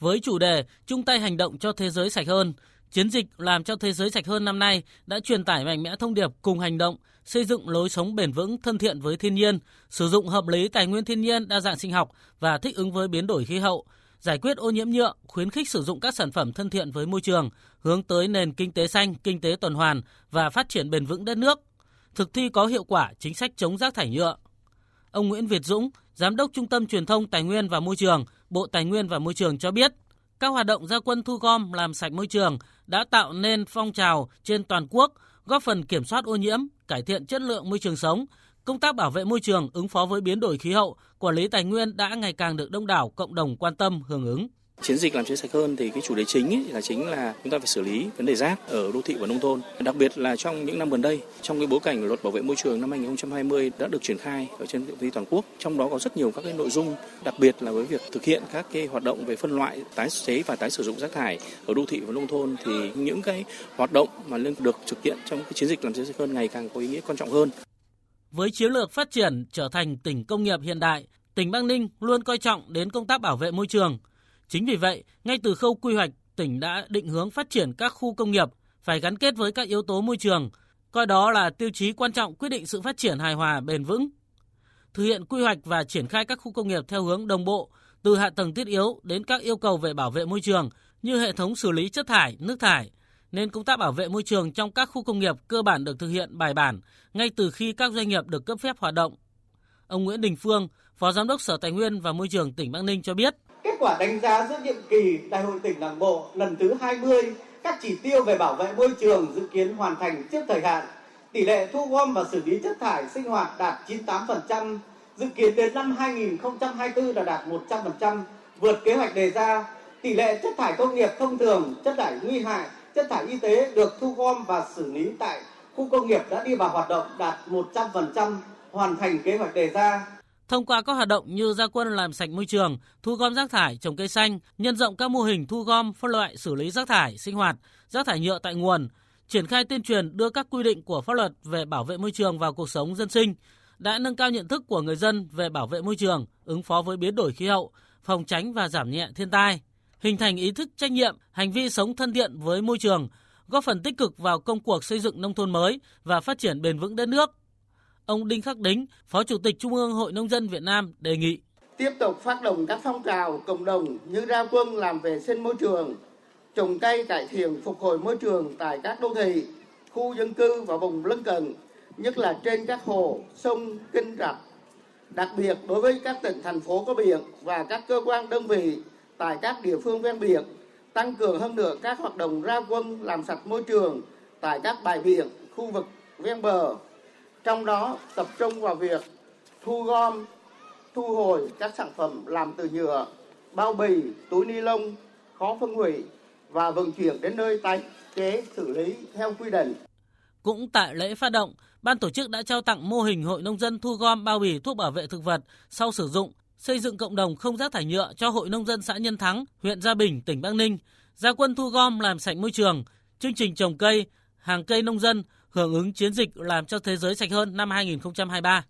Với chủ đề chung tay hành động cho thế giới sạch hơn, chiến dịch làm cho thế giới sạch hơn năm nay đã truyền tải mạnh mẽ thông điệp cùng hành động, xây dựng lối sống bền vững thân thiện với thiên nhiên, sử dụng hợp lý tài nguyên thiên nhiên đa dạng sinh học và thích ứng với biến đổi khí hậu, giải quyết ô nhiễm nhựa, khuyến khích sử dụng các sản phẩm thân thiện với môi trường, hướng tới nền kinh tế xanh, kinh tế tuần hoàn và phát triển bền vững đất nước. Thực thi có hiệu quả chính sách chống rác thải nhựa. Ông Nguyễn Việt Dũng, Giám đốc Trung tâm Truyền thông Tài nguyên và Môi trường, Bộ Tài nguyên và Môi trường cho biết, các hoạt động gia quân thu gom làm sạch môi trường đã tạo nên phong trào trên toàn quốc, góp phần kiểm soát ô nhiễm, cải thiện chất lượng môi trường sống, công tác bảo vệ môi trường, ứng phó với biến đổi khí hậu, quản lý tài nguyên đã ngày càng được đông đảo cộng đồng quan tâm hưởng ứng. Chiến dịch làm chế sạch hơn thì cái chủ đề chính ấy là chính là chúng ta phải xử lý vấn đề rác ở đô thị và nông thôn. Đặc biệt là trong những năm gần đây, trong cái bối cảnh luật bảo vệ môi trường năm 2020 đã được triển khai ở trên phạm vi toàn quốc. Trong đó có rất nhiều các cái nội dung, đặc biệt là với việc thực hiện các cái hoạt động về phân loại, tái chế và tái sử dụng rác thải ở đô thị và nông thôn thì những cái hoạt động mà liên được thực hiện trong cái chiến dịch làm chế sạch hơn ngày càng có ý nghĩa quan trọng hơn. Với chiến lược phát triển trở thành tỉnh công nghiệp hiện đại, tỉnh Bắc Ninh luôn coi trọng đến công tác bảo vệ môi trường. Chính vì vậy, ngay từ khâu quy hoạch, tỉnh đã định hướng phát triển các khu công nghiệp phải gắn kết với các yếu tố môi trường, coi đó là tiêu chí quan trọng quyết định sự phát triển hài hòa bền vững. Thực hiện quy hoạch và triển khai các khu công nghiệp theo hướng đồng bộ, từ hạ tầng thiết yếu đến các yêu cầu về bảo vệ môi trường như hệ thống xử lý chất thải, nước thải, nên công tác bảo vệ môi trường trong các khu công nghiệp cơ bản được thực hiện bài bản ngay từ khi các doanh nghiệp được cấp phép hoạt động. Ông Nguyễn Đình Phương, Phó Giám đốc Sở Tài nguyên và Môi trường tỉnh Bắc Ninh cho biết. Kết quả đánh giá giữa nhiệm kỳ Đại hội tỉnh Đảng bộ lần thứ 20, các chỉ tiêu về bảo vệ môi trường dự kiến hoàn thành trước thời hạn. Tỷ lệ thu gom và xử lý chất thải sinh hoạt đạt 98%, dự kiến đến năm 2024 là đạt 100%, vượt kế hoạch đề ra. Tỷ lệ chất thải công nghiệp thông thường, chất thải nguy hại chất thải y tế được thu gom và xử lý tại khu công nghiệp đã đi vào hoạt động đạt 100%, hoàn thành kế hoạch đề ra. Thông qua các hoạt động như gia quân làm sạch môi trường, thu gom rác thải, trồng cây xanh, nhân rộng các mô hình thu gom, phân loại, xử lý rác thải, sinh hoạt, rác thải nhựa tại nguồn, triển khai tuyên truyền đưa các quy định của pháp luật về bảo vệ môi trường vào cuộc sống dân sinh, đã nâng cao nhận thức của người dân về bảo vệ môi trường, ứng phó với biến đổi khí hậu, phòng tránh và giảm nhẹ thiên tai hình thành ý thức trách nhiệm, hành vi sống thân thiện với môi trường, góp phần tích cực vào công cuộc xây dựng nông thôn mới và phát triển bền vững đất nước. Ông Đinh Khắc Đính, Phó Chủ tịch Trung ương Hội Nông dân Việt Nam đề nghị tiếp tục phát động các phong trào cộng đồng như ra quân làm vệ sinh môi trường, trồng cây cải thiện phục hồi môi trường tại các đô thị, khu dân cư và vùng lân cận, nhất là trên các hồ, sông, kênh rạch. Đặc biệt đối với các tỉnh thành phố có biển và các cơ quan đơn vị tại các địa phương ven biển, tăng cường hơn nữa các hoạt động ra quân làm sạch môi trường tại các bãi biển, khu vực ven bờ. Trong đó tập trung vào việc thu gom, thu hồi các sản phẩm làm từ nhựa, bao bì, túi ni lông khó phân hủy và vận chuyển đến nơi tái chế xử lý theo quy định. Cũng tại lễ phát động, ban tổ chức đã trao tặng mô hình hội nông dân thu gom bao bì thuốc bảo vệ thực vật sau sử dụng xây dựng cộng đồng không rác thải nhựa cho Hội Nông dân xã Nhân Thắng, huyện Gia Bình, tỉnh Bắc Ninh, gia quân thu gom làm sạch môi trường, chương trình trồng cây, hàng cây nông dân hưởng ứng chiến dịch làm cho thế giới sạch hơn năm 2023.